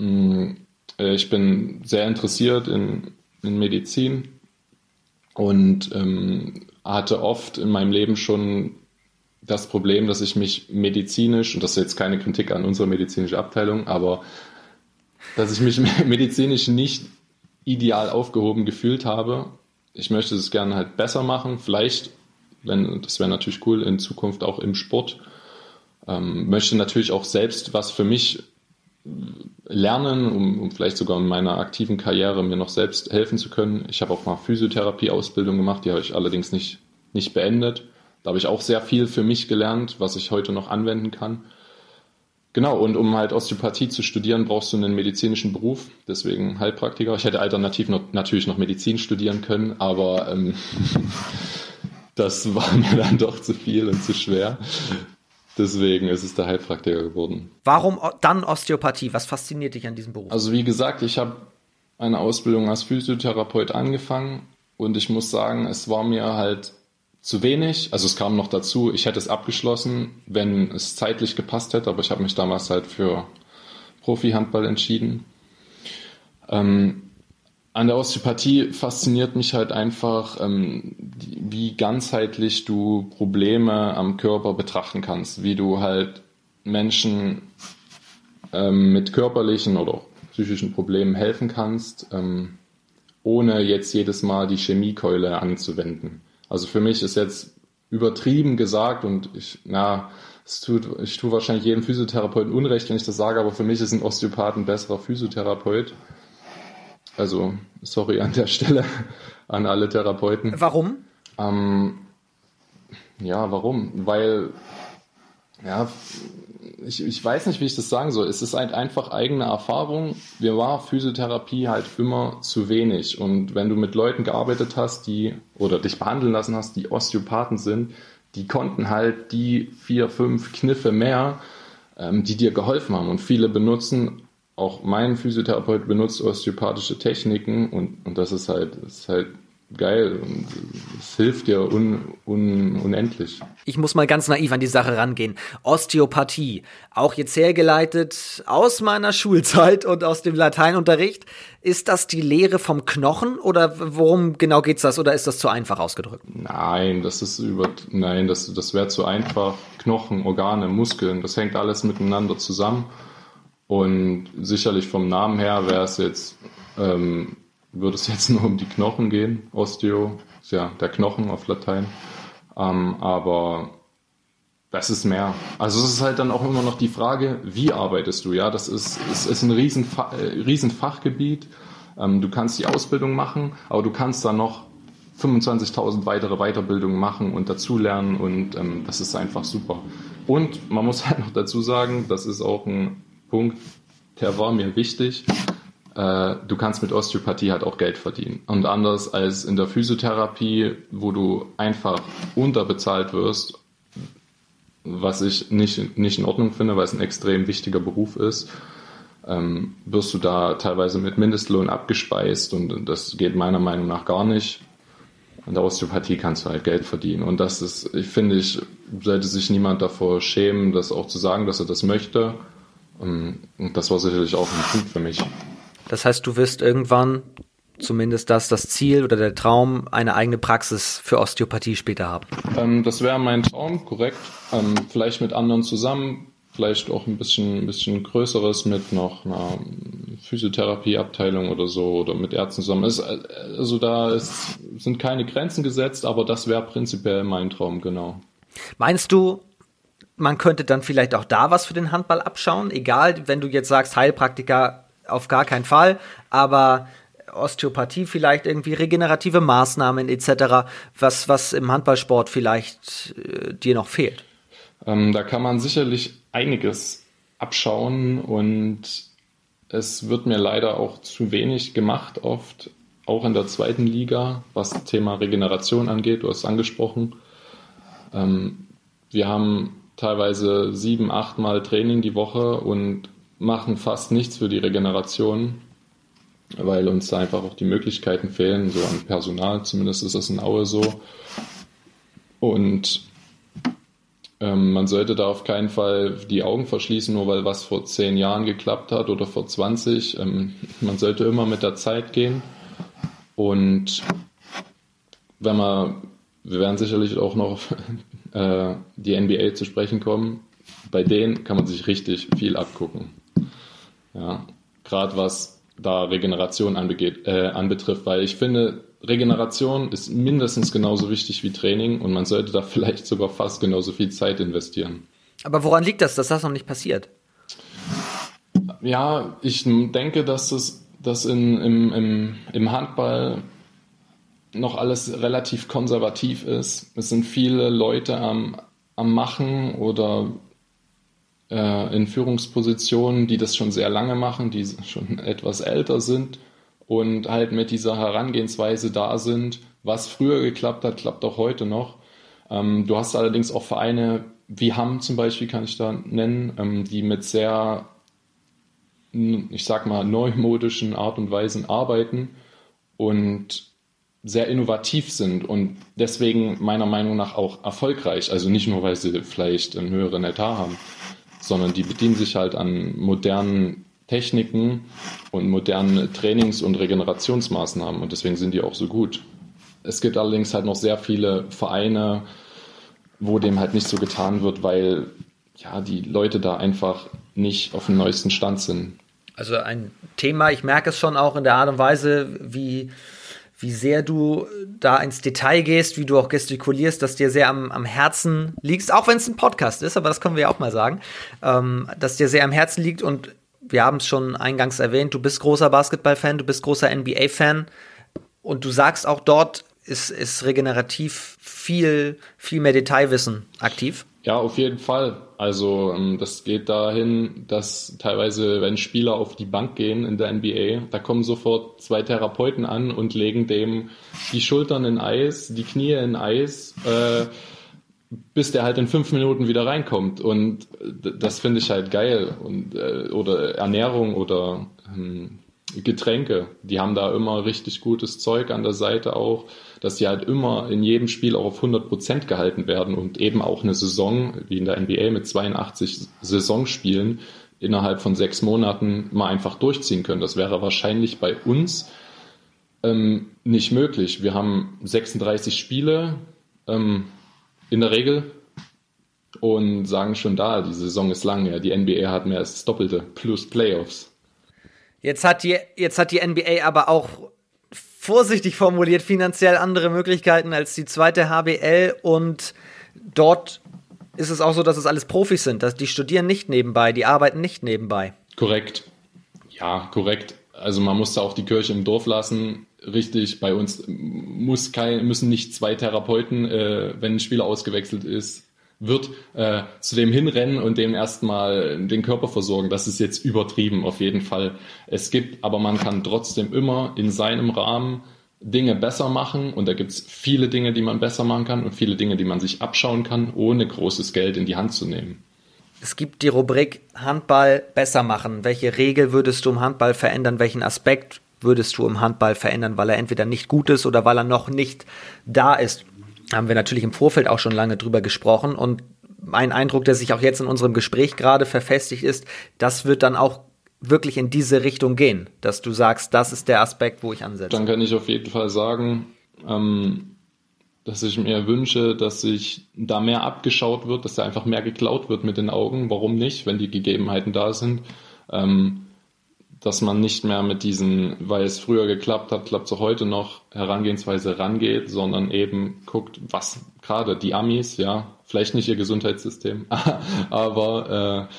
Mm, äh, ich bin sehr interessiert in, in Medizin und ähm, hatte oft in meinem Leben schon das Problem, dass ich mich medizinisch, und das ist jetzt keine Kritik an unsere medizinische Abteilung, aber dass ich mich medizinisch nicht ideal aufgehoben gefühlt habe. Ich möchte es gerne halt besser machen, vielleicht, wenn, das wäre natürlich cool, in Zukunft auch im Sport. Ähm, möchte natürlich auch selbst was für mich lernen, um, um, vielleicht sogar in meiner aktiven Karriere mir noch selbst helfen zu können. Ich habe auch mal Physiotherapie-Ausbildung gemacht, die habe ich allerdings nicht, nicht beendet. Da habe ich auch sehr viel für mich gelernt, was ich heute noch anwenden kann. Genau, und um halt Osteopathie zu studieren, brauchst du einen medizinischen Beruf, deswegen Heilpraktiker. Ich hätte alternativ noch, natürlich noch Medizin studieren können, aber ähm, das war mir dann doch zu viel und zu schwer. Deswegen ist es der Heilpraktiker geworden. Warum dann Osteopathie? Was fasziniert dich an diesem Beruf? Also wie gesagt, ich habe eine Ausbildung als Physiotherapeut angefangen und ich muss sagen, es war mir halt zu wenig. Also es kam noch dazu, ich hätte es abgeschlossen, wenn es zeitlich gepasst hätte, aber ich habe mich damals halt für Profi-Handball entschieden. Ähm, an der Osteopathie fasziniert mich halt einfach, ähm, wie ganzheitlich du Probleme am Körper betrachten kannst, wie du halt Menschen ähm, mit körperlichen oder psychischen Problemen helfen kannst, ähm, ohne jetzt jedes Mal die Chemiekeule anzuwenden. Also für mich ist jetzt übertrieben gesagt und ich, na, es tut, ich tue wahrscheinlich jedem Physiotherapeuten Unrecht, wenn ich das sage, aber für mich ist ein Osteopath ein besserer Physiotherapeut also, sorry an der Stelle an alle Therapeuten. Warum? Ähm, ja, warum? Weil, ja, ich, ich weiß nicht, wie ich das sagen soll. Es ist halt einfach eigene Erfahrung. Mir war Physiotherapie halt immer zu wenig. Und wenn du mit Leuten gearbeitet hast, die oder dich behandeln lassen hast, die Osteopathen sind, die konnten halt die vier, fünf Kniffe mehr, ähm, die dir geholfen haben. Und viele benutzen auch mein Physiotherapeut benutzt osteopathische Techniken und, und das ist halt, das ist halt geil und es hilft dir un, un, unendlich. Ich muss mal ganz naiv an die Sache rangehen. Osteopathie, auch jetzt hergeleitet aus meiner Schulzeit und aus dem Lateinunterricht. Ist das die Lehre vom Knochen oder worum genau geht's das oder ist das zu einfach ausgedrückt? Nein, das ist über, nein, das, das wäre zu einfach. Knochen, Organe, Muskeln, das hängt alles miteinander zusammen. Und sicherlich vom Namen her wäre es jetzt, ähm, würde es jetzt nur um die Knochen gehen. Osteo ist ja der Knochen auf Latein. Ähm, aber das ist mehr. Also es ist halt dann auch immer noch die Frage, wie arbeitest du? Ja, das ist, ist, ist ein äh, Riesenfachgebiet. Ähm, du kannst die Ausbildung machen, aber du kannst dann noch 25.000 weitere Weiterbildungen machen und dazulernen und ähm, das ist einfach super. Und man muss halt noch dazu sagen, das ist auch ein Punkt, der war mir wichtig. Äh, du kannst mit Osteopathie halt auch Geld verdienen. Und anders als in der Physiotherapie, wo du einfach unterbezahlt wirst, was ich nicht, nicht in Ordnung finde, weil es ein extrem wichtiger Beruf ist, ähm, wirst du da teilweise mit Mindestlohn abgespeist und das geht meiner Meinung nach gar nicht. In der Osteopathie kannst du halt Geld verdienen. Und das ist, ich finde, ich sollte sich niemand davor schämen, das auch zu sagen, dass er das möchte und das war sicherlich auch ein Punkt für mich. Das heißt, du wirst irgendwann zumindest das das Ziel oder der Traum, eine eigene Praxis für Osteopathie später haben. Ähm, das wäre mein Traum, korrekt. Ähm, vielleicht mit anderen zusammen, vielleicht auch ein bisschen, ein bisschen größeres mit noch einer Physiotherapieabteilung oder so oder mit Ärzten zusammen. Es, also da ist, sind keine Grenzen gesetzt, aber das wäre prinzipiell mein Traum, genau. Meinst du, man könnte dann vielleicht auch da was für den Handball abschauen? Egal, wenn du jetzt sagst, Heilpraktiker auf gar keinen Fall, aber Osteopathie vielleicht irgendwie regenerative Maßnahmen etc., was, was im Handballsport vielleicht äh, dir noch fehlt? Ähm, da kann man sicherlich einiges abschauen und es wird mir leider auch zu wenig gemacht, oft auch in der zweiten Liga, was das Thema Regeneration angeht. Du hast es angesprochen. Ähm, wir haben teilweise sieben, acht Mal Training die Woche und machen fast nichts für die Regeneration, weil uns da einfach auch die Möglichkeiten fehlen, so an Personal, zumindest ist das in Aue so. Und ähm, man sollte da auf keinen Fall die Augen verschließen, nur weil was vor zehn Jahren geklappt hat oder vor 20. Ähm, man sollte immer mit der Zeit gehen. Und wenn man, wir werden sicherlich auch noch äh, die NBA zu sprechen kommen, bei denen kann man sich richtig viel abgucken. Ja, gerade was da Regeneration anbegeht, äh, anbetrifft, weil ich finde, Regeneration ist mindestens genauso wichtig wie Training und man sollte da vielleicht sogar fast genauso viel Zeit investieren. Aber woran liegt das, dass das noch nicht passiert? Ja, ich denke, dass das dass in, im, im, im Handball noch alles relativ konservativ ist. Es sind viele Leute am, am Machen oder äh, in Führungspositionen, die das schon sehr lange machen, die schon etwas älter sind und halt mit dieser Herangehensweise da sind. Was früher geklappt hat, klappt auch heute noch. Ähm, du hast allerdings auch Vereine wie Hamm zum Beispiel, kann ich da nennen, ähm, die mit sehr, ich sag mal, neumodischen Art und Weisen arbeiten und sehr innovativ sind und deswegen meiner Meinung nach auch erfolgreich. Also nicht nur, weil sie vielleicht einen höheren Etat haben, sondern die bedienen sich halt an modernen Techniken und modernen Trainings- und Regenerationsmaßnahmen und deswegen sind die auch so gut. Es gibt allerdings halt noch sehr viele Vereine, wo dem halt nicht so getan wird, weil ja die Leute da einfach nicht auf dem neuesten Stand sind. Also ein Thema, ich merke es schon auch in der Art und Weise, wie, wie sehr du da ins Detail gehst, wie du auch gestikulierst, dass dir sehr am, am Herzen liegt, auch wenn es ein Podcast ist, aber das können wir ja auch mal sagen, ähm, dass dir sehr am Herzen liegt und wir haben es schon eingangs erwähnt, du bist großer Basketball-Fan, du bist großer NBA-Fan und du sagst auch dort ist, ist regenerativ viel, viel mehr Detailwissen aktiv. Ja, auf jeden Fall. Also ähm, das geht dahin, dass teilweise, wenn Spieler auf die Bank gehen in der NBA, da kommen sofort zwei Therapeuten an und legen dem die Schultern in Eis, die Knie in Eis. Äh, bis der halt in fünf Minuten wieder reinkommt. Und das finde ich halt geil. Und, äh, oder Ernährung oder ähm, Getränke, die haben da immer richtig gutes Zeug an der Seite auch, dass die halt immer in jedem Spiel auch auf 100 Prozent gehalten werden und eben auch eine Saison, wie in der NBA mit 82 Saisonspielen, innerhalb von sechs Monaten mal einfach durchziehen können. Das wäre wahrscheinlich bei uns ähm, nicht möglich. Wir haben 36 Spiele, ähm, in der Regel und sagen schon da, die Saison ist lang. Ja, die NBA hat mehr als das Doppelte plus Playoffs. Jetzt hat die, jetzt hat die NBA aber auch vorsichtig formuliert finanziell andere Möglichkeiten als die zweite HBL und dort ist es auch so, dass es alles Profis sind, dass die studieren nicht nebenbei, die arbeiten nicht nebenbei. Korrekt. Ja, korrekt. Also man muss da auch die Kirche im Dorf lassen richtig, bei uns muss kein, müssen nicht zwei Therapeuten, äh, wenn ein Spieler ausgewechselt ist, wird äh, zu dem hinrennen und dem erstmal den Körper versorgen. Das ist jetzt übertrieben, auf jeden Fall. Es gibt, aber man kann trotzdem immer in seinem Rahmen Dinge besser machen und da gibt es viele Dinge, die man besser machen kann und viele Dinge, die man sich abschauen kann, ohne großes Geld in die Hand zu nehmen. Es gibt die Rubrik Handball besser machen. Welche Regel würdest du im Handball verändern? Welchen Aspekt würdest du im Handball verändern, weil er entweder nicht gut ist oder weil er noch nicht da ist? Haben wir natürlich im Vorfeld auch schon lange drüber gesprochen. Und mein Eindruck, der sich auch jetzt in unserem Gespräch gerade verfestigt ist, das wird dann auch wirklich in diese Richtung gehen, dass du sagst, das ist der Aspekt, wo ich ansetze. Dann kann ich auf jeden Fall sagen, ähm, dass ich mir wünsche, dass sich da mehr abgeschaut wird, dass da einfach mehr geklaut wird mit den Augen. Warum nicht, wenn die Gegebenheiten da sind? Ähm, dass man nicht mehr mit diesen, weil es früher geklappt hat, klappt es auch heute noch, Herangehensweise rangeht, sondern eben guckt, was gerade die Amis, ja, vielleicht nicht ihr Gesundheitssystem, aber äh,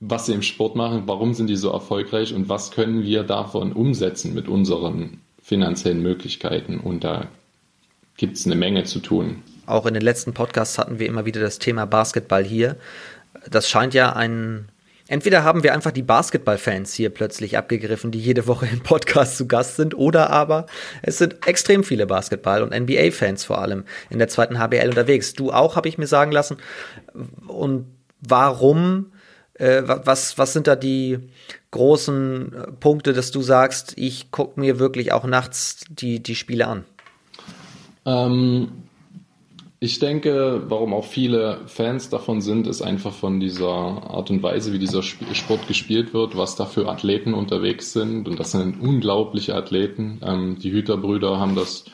was sie im Sport machen, warum sind die so erfolgreich und was können wir davon umsetzen mit unseren finanziellen Möglichkeiten. Und da gibt es eine Menge zu tun. Auch in den letzten Podcasts hatten wir immer wieder das Thema Basketball hier. Das scheint ja ein Entweder haben wir einfach die Basketballfans hier plötzlich abgegriffen, die jede Woche im Podcast zu Gast sind, oder aber es sind extrem viele Basketball- und NBA-Fans vor allem in der zweiten HBL unterwegs. Du auch, habe ich mir sagen lassen. Und warum, äh, was, was sind da die großen äh, Punkte, dass du sagst, ich gucke mir wirklich auch nachts die, die Spiele an? Ähm, ich denke, warum auch viele Fans davon sind, ist einfach von dieser Art und Weise, wie dieser Sport gespielt wird, was da für Athleten unterwegs sind. Und das sind unglaubliche Athleten. Ähm, die Hüterbrüder haben das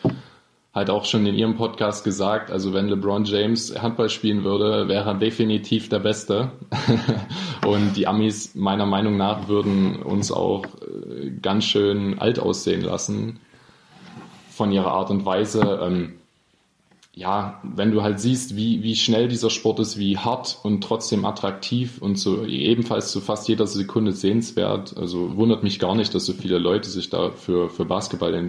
halt auch schon in ihrem Podcast gesagt. Also wenn LeBron James Handball spielen würde, wäre er definitiv der Beste. und die Amis meiner Meinung nach würden uns auch äh, ganz schön alt aussehen lassen von ihrer Art und Weise. Ähm, ja, wenn du halt siehst, wie, wie schnell dieser Sport ist, wie hart und trotzdem attraktiv und so ebenfalls zu fast jeder Sekunde sehenswert. Also wundert mich gar nicht, dass so viele Leute sich da für, für Basketball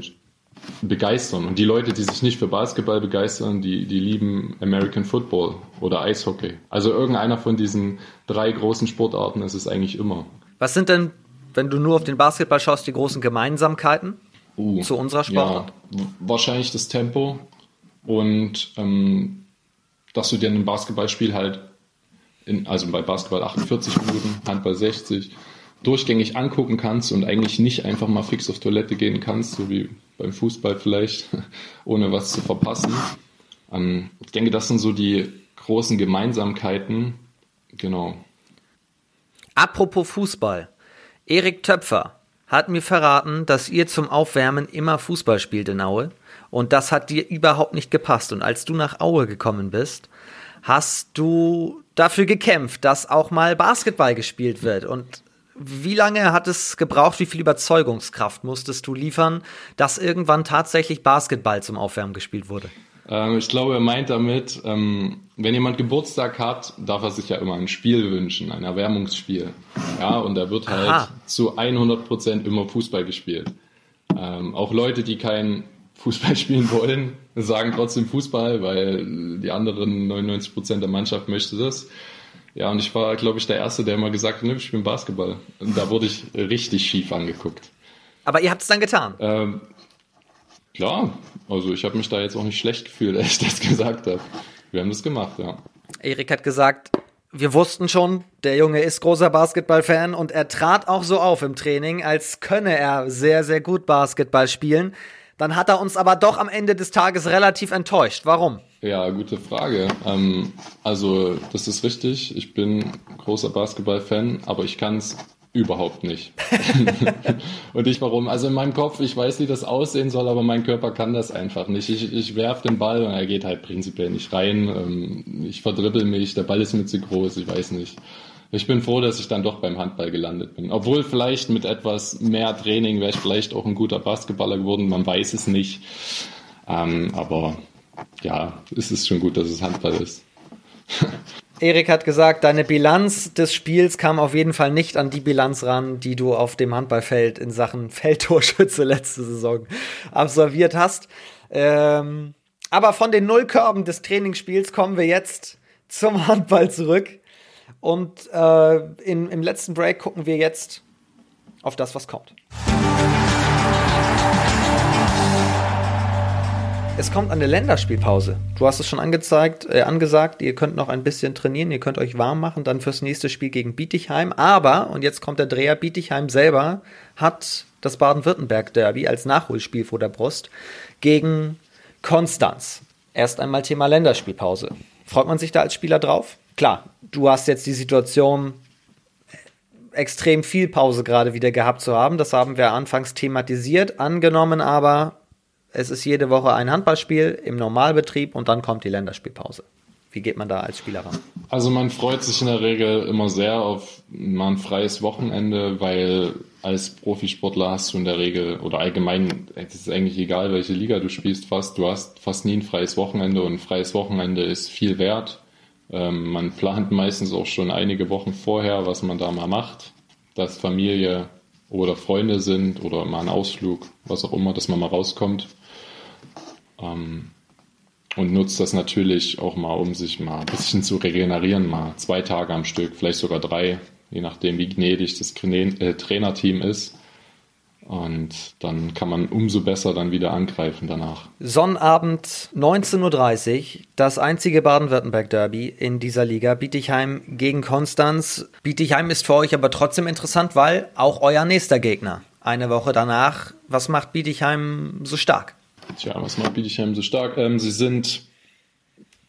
begeistern. Und die Leute, die sich nicht für Basketball begeistern, die, die lieben American Football oder Eishockey. Also irgendeiner von diesen drei großen Sportarten ist es eigentlich immer. Was sind denn, wenn du nur auf den Basketball schaust, die großen Gemeinsamkeiten uh, zu unserer Sportart? Ja, wahrscheinlich das Tempo und ähm, dass du dir ein Basketballspiel halt, in, also bei Basketball 48 Minuten, Handball 60, durchgängig angucken kannst und eigentlich nicht einfach mal fix auf Toilette gehen kannst, so wie beim Fußball vielleicht, ohne was zu verpassen. Ähm, ich denke, das sind so die großen Gemeinsamkeiten. Genau. Apropos Fußball. Erik Töpfer hat mir verraten, dass ihr zum Aufwärmen immer Fußball spielt in Aue. Und das hat dir überhaupt nicht gepasst. Und als du nach Aue gekommen bist, hast du dafür gekämpft, dass auch mal Basketball gespielt wird. Und wie lange hat es gebraucht, wie viel Überzeugungskraft musstest du liefern, dass irgendwann tatsächlich Basketball zum Aufwärmen gespielt wurde? Ähm, ich glaube, er meint damit, ähm, wenn jemand Geburtstag hat, darf er sich ja immer ein Spiel wünschen, ein Erwärmungsspiel. Ja, und da wird halt Aha. zu 100 Prozent immer Fußball gespielt. Ähm, auch Leute, die kein Fußball spielen wollen, sagen trotzdem Fußball, weil die anderen 99 Prozent der Mannschaft möchte das. Ja, und ich war, glaube ich, der Erste, der immer gesagt hat, ne, ich spiele Basketball. Und da wurde ich richtig schief angeguckt. Aber ihr habt es dann getan? Ähm, klar, also ich habe mich da jetzt auch nicht schlecht gefühlt, als ich das gesagt habe. Wir haben das gemacht, ja. Erik hat gesagt, wir wussten schon, der Junge ist großer Basketballfan und er trat auch so auf im Training, als könne er sehr, sehr gut Basketball spielen. Dann hat er uns aber doch am Ende des Tages relativ enttäuscht. Warum? Ja, gute Frage. Ähm, also, das ist richtig. Ich bin großer Basketball-Fan, aber ich kann es überhaupt nicht. und ich warum? Also in meinem Kopf, ich weiß, wie das aussehen soll, aber mein Körper kann das einfach nicht. Ich, ich werf den Ball und er geht halt prinzipiell nicht rein. Ähm, ich verdribbel mich, der Ball ist mir zu groß, ich weiß nicht ich bin froh, dass ich dann doch beim Handball gelandet bin. Obwohl vielleicht mit etwas mehr Training wäre ich vielleicht auch ein guter Basketballer geworden, man weiß es nicht. Ähm, aber ja, es ist schon gut, dass es Handball ist. Erik hat gesagt, deine Bilanz des Spiels kam auf jeden Fall nicht an die Bilanz ran, die du auf dem Handballfeld in Sachen Feldtorschütze letzte Saison absolviert hast. Ähm, aber von den Nullkörben des Trainingsspiels kommen wir jetzt zum Handball zurück. Und äh, in, im letzten Break gucken wir jetzt auf das, was kommt. Es kommt eine Länderspielpause. Du hast es schon angezeigt, äh, angesagt, ihr könnt noch ein bisschen trainieren, ihr könnt euch warm machen, dann fürs nächste Spiel gegen Bietigheim. Aber, und jetzt kommt der Dreher, Bietigheim selber hat das Baden-Württemberg-Derby als Nachholspiel vor der Brust gegen Konstanz. Erst einmal Thema Länderspielpause. Freut man sich da als Spieler drauf? Klar, du hast jetzt die Situation, extrem viel Pause gerade wieder gehabt zu haben. Das haben wir anfangs thematisiert. Angenommen aber, es ist jede Woche ein Handballspiel im Normalbetrieb und dann kommt die Länderspielpause. Wie geht man da als Spieler ran? Also man freut sich in der Regel immer sehr auf mal ein freies Wochenende, weil als Profisportler hast du in der Regel oder allgemein, es ist eigentlich egal, welche Liga du spielst fast, du hast fast nie ein freies Wochenende und ein freies Wochenende ist viel wert. Ähm, man plant meistens auch schon einige Wochen vorher, was man da mal macht, dass Familie oder Freunde sind oder mal ein Ausflug, was auch immer, dass man mal rauskommt. Ähm, und nutzt das natürlich auch mal, um sich mal ein bisschen zu regenerieren, mal zwei Tage am Stück, vielleicht sogar drei, je nachdem, wie gnädig das äh, Trainerteam ist. Und dann kann man umso besser dann wieder angreifen danach. Sonnabend 19.30 Uhr, das einzige Baden-Württemberg-Derby in dieser Liga. Bietigheim gegen Konstanz. Bietigheim ist für euch aber trotzdem interessant, weil auch euer nächster Gegner. Eine Woche danach. Was macht Bietigheim so stark? Tja, was macht Bietigheim so stark? Ähm, sie sind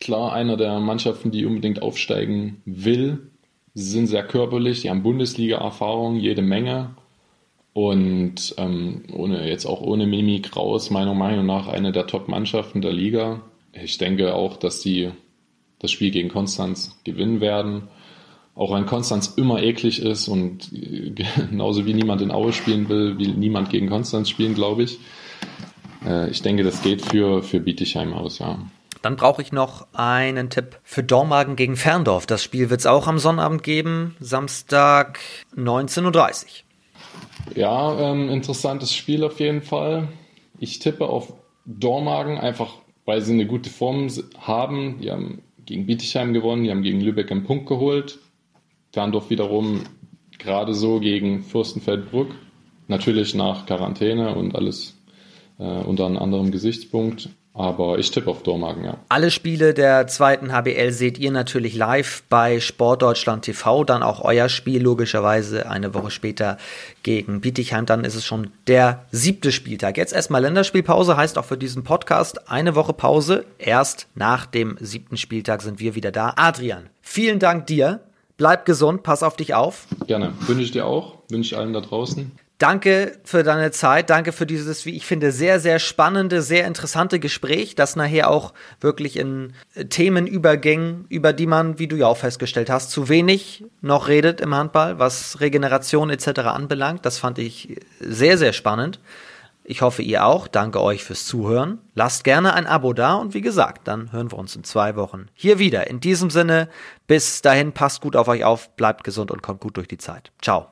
klar einer der Mannschaften, die unbedingt aufsteigen will. Sie sind sehr körperlich, sie haben Bundesliga-Erfahrung, jede Menge und ähm, ohne, jetzt auch ohne Mimi Kraus, meiner Meinung nach eine der Top-Mannschaften der Liga. Ich denke auch, dass sie das Spiel gegen Konstanz gewinnen werden. Auch wenn Konstanz immer eklig ist und genauso wie niemand in Aue spielen will, will niemand gegen Konstanz spielen, glaube ich. Äh, ich denke, das geht für, für Bietigheim aus, ja. Dann brauche ich noch einen Tipp für Dormagen gegen Ferndorf. Das Spiel wird es auch am Sonnabend geben, Samstag 19.30 Uhr. Ja, ähm, interessantes Spiel auf jeden Fall. Ich tippe auf Dormagen, einfach weil sie eine gute Form haben. Die haben gegen Bietigheim gewonnen, die haben gegen Lübeck einen Punkt geholt. Ferndorf wiederum gerade so gegen Fürstenfeldbruck. Natürlich nach Quarantäne und alles äh, unter einem anderen Gesichtspunkt. Aber ich tippe auf Dormagen, ja. Alle Spiele der zweiten HBL seht ihr natürlich live bei Sportdeutschland TV. Dann auch euer Spiel logischerweise eine Woche später gegen Bietigheim. Dann ist es schon der siebte Spieltag. Jetzt erstmal Länderspielpause, heißt auch für diesen Podcast eine Woche Pause. Erst nach dem siebten Spieltag sind wir wieder da. Adrian, vielen Dank dir. Bleib gesund, pass auf dich auf. Gerne. Wünsche ich dir auch. Wünsche ich allen da draußen. Danke für deine Zeit, danke für dieses, wie ich finde, sehr, sehr spannende, sehr interessante Gespräch, das nachher auch wirklich in Themen überging, über die man, wie du ja auch festgestellt hast, zu wenig noch redet im Handball, was Regeneration etc. anbelangt. Das fand ich sehr, sehr spannend. Ich hoffe, ihr auch. Danke euch fürs Zuhören. Lasst gerne ein Abo da und wie gesagt, dann hören wir uns in zwei Wochen hier wieder. In diesem Sinne, bis dahin, passt gut auf euch auf, bleibt gesund und kommt gut durch die Zeit. Ciao.